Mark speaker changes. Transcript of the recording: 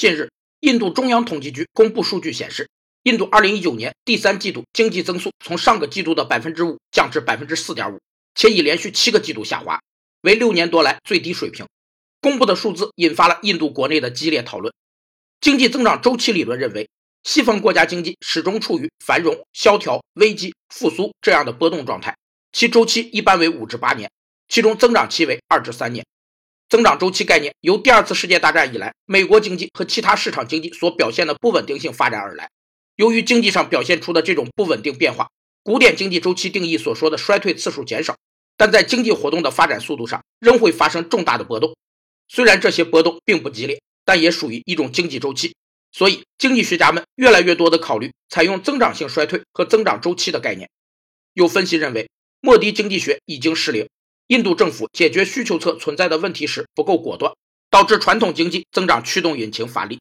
Speaker 1: 近日，印度中央统计局公布数据显示，印度2019年第三季度经济增速从上个季度的百分之五降至百分之四点五，且已连续七个季度下滑，为六年多来最低水平。公布的数字引发了印度国内的激烈讨论。经济增长周期理论认为，西方国家经济始终处于繁荣、萧条、危机、复苏这样的波动状态，其周期一般为五至八年，其中增长期为二至三年。增长周期概念由第二次世界大战以来美国经济和其他市场经济所表现的不稳定性发展而来。由于经济上表现出的这种不稳定变化，古典经济周期定义所说的衰退次数减少，但在经济活动的发展速度上仍会发生重大的波动。虽然这些波动并不激烈。但也属于一种经济周期，所以经济学家们越来越多地考虑采用增长性衰退和增长周期的概念。有分析认为，莫迪经济学已经失灵，印度政府解决需求侧存在的问题时不够果断，导致传统经济增长驱动引擎乏力。